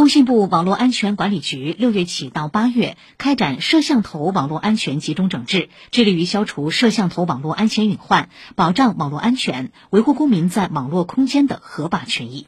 工信部网络安全管理局六月起到八月开展摄像头网络安全集中整治致力于消除摄像头网络安全隐患保障网络安全维护公民在网络空间的合法权益。